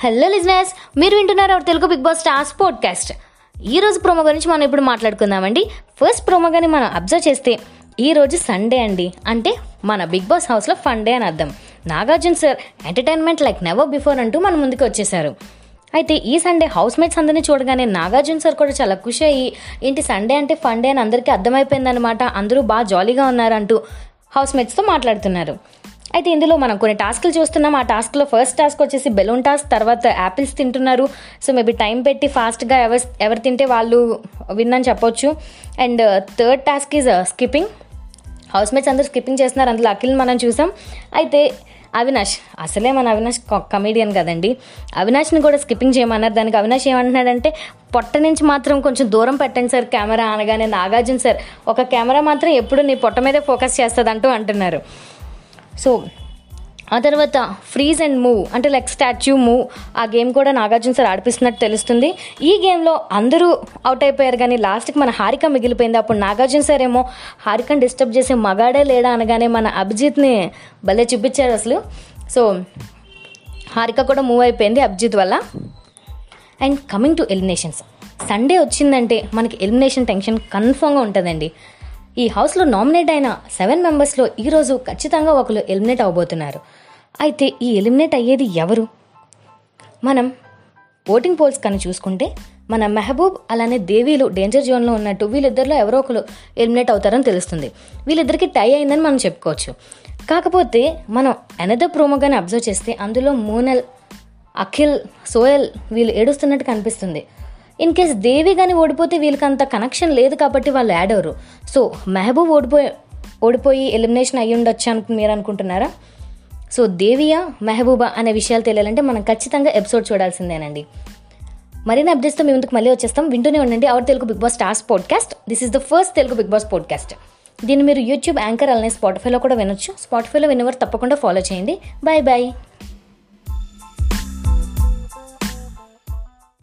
Hello listeners మీరు వింటున్నారు our Telugu Bigg Boss stars podcast ఈ రోజు ప్రోమో గురించి మనం ఇప్పుడు మాట్లాడుకుందామండి. ఫస్ట్ ప్రోమో కానీ మనం అబ్జర్వ్ చేస్తే ఈ రోజు సండే అండి. అంటే మన బిగ్ బాస్ హౌస్లో ఫన్ డే అని అర్థం. Nagarjuna sir entertainment like never before అంటూ మన ముందుకు వచ్చేసారు అయితే ఈ సండే హౌస్ మేట్స్ అందరినీ చూడగానే నాగార్జున సార్ కూడా చాలా ఖుషి అయ్యి ఏంటి సండే అంటే ఫన్ డే అని అందరికీ అర్థమైపోయిందనమాట అందరూ బాగా జాలీగా ఉన్నారంటూ హౌస్ మేట్స్తో మాట్లాడుతున్నారు. అయితే ఇందులో మనం కొన్ని టాస్క్లు చూస్తున్నాం. ఆ టాస్క్లో ఫస్ట్ టాస్క్ వచ్చేసి బెలూన్ టాస్క్ తర్వాత యాపిల్స్ తింటున్నారు. సో మేబీ టైం పెట్టి ఫాస్ట్గా ఎవరు ఎవరు తింటే వాళ్ళు విన్ అని చెప్పొచ్చు. And uh, third task is uh, skipping. Housemates అందరూ స్కిప్పింగ్ చేస్తున్నారు. అందులో అఖిల్ మనం చూసాం. అయితే అవినాష్ అసలే మన అవినాష్ కమేడియన్ కదండి. అవినాష్ని కూడా స్కిప్పింగ్ చేయమన్నారు. దానికి అవినాష్ ఏమంటున్నాడంటే పొట్ట నుంచి మాత్రం కొంచెం దూరం పెట్టండి సార్ కెమెరా అనగానే నాగార్జున సార్. ఒక కెమెరా మాత్రం ఎప్పుడు నీ పొట్ట మీదే ఫోకస్ చేస్తుంది అంటూ అంటున్నారు. సో ఆ తర్వాత ఫ్రీజ్ అండ్ మూవ్ అంటే లైక్ స్టాచ్యూ మూవ్ ఆ గేమ్ కూడా నాగార్జున సార్ ఆడిపిస్తున్నట్టు తెలుస్తుంది. ఈ గేమ్లో అందరూ అవుట్ అయిపోయారు కానీ లాస్ట్కి మన హారిక మిగిలిపోయింది. అప్పుడు నాగార్జున సార్ ఏమో హారికను డిస్టర్బ్ చేసే మగాడే లేడా అనగానే మన అభిజిత్ని భలే చూపించారు అసలు. సో హారిక కూడా మూవ్ అయిపోయింది అభిజిత్ వల్ల. And coming to eliminations Sunday వచ్చిందంటే మనకి ఎలిమినేషన్ టెన్షన్ కన్ఫామ్గా ఉంటుందండి. ఈ హౌస్లో నామినేట్ అయిన సెవెన్ మెంబర్స్లో ఈరోజు ఖచ్చితంగా ఒకరు ఎలిమినేట్ అవబోతున్నారు. అయితే ఈ ఎలిమినేట్ అయ్యేది ఎవరు? మనం ఓటింగ్ పోల్స్ కానీ చూసుకుంటే మన మెహబూబ్ అలానే దేవీలు డేంజర్ జోన్లో ఉన్నట్టు వీళ్ళిద్దరిలో ఎవరో ఒకరు ఎలిమినేట్ అవుతారని తెలుస్తుంది. వీళ్ళిద్దరికి టై అయిందని మనం చెప్పుకోవచ్చు. కాకపోతే మనం అనదర్ ప్రోమోగానే అబ్జర్వ్ చేస్తే అందులో మూనల్ అఖిల్ సోయల్ వీళ్ళు ఏడుస్తున్నట్టు కనిపిస్తుంది. ఇన్ కేస్ దేవి కానీ ఓడిపోతే వీళ్ళకి అంత కనెక్షన్ లేదు కాబట్టి వాళ్ళు యాడ్ అవరు సో మెహబూబ్ ఓడిపోయి ఓడిపోయి ఎలిమినేషన్ అయ్యి ఉండొచ్చు అనుకు మీరు అనుకుంటున్నారా? సో దేవియా మెహబూబా అనే విషయాలు తెలియాలంటే మనం ఖచ్చితంగా ఎపిసోడ్ చూడాల్సిందేనండి. మరిన్ని అప్డేట్స్తో మీ ముందుకు మళ్ళీ వచ్చేస్తాం. వింటూనే ఉండండి. Our Telugu Bigg Boss stars podcast this is the first Telugu Bigg Boss podcast దీన్ని మీరు యూట్యూబ్ యాంకర్ అలానే స్పాటిఫైలో కూడా వినొచ్చు. స్పాటిఫైలో విన్నవారు తప్పకుండా ఫాలో చేయండి. Bye bye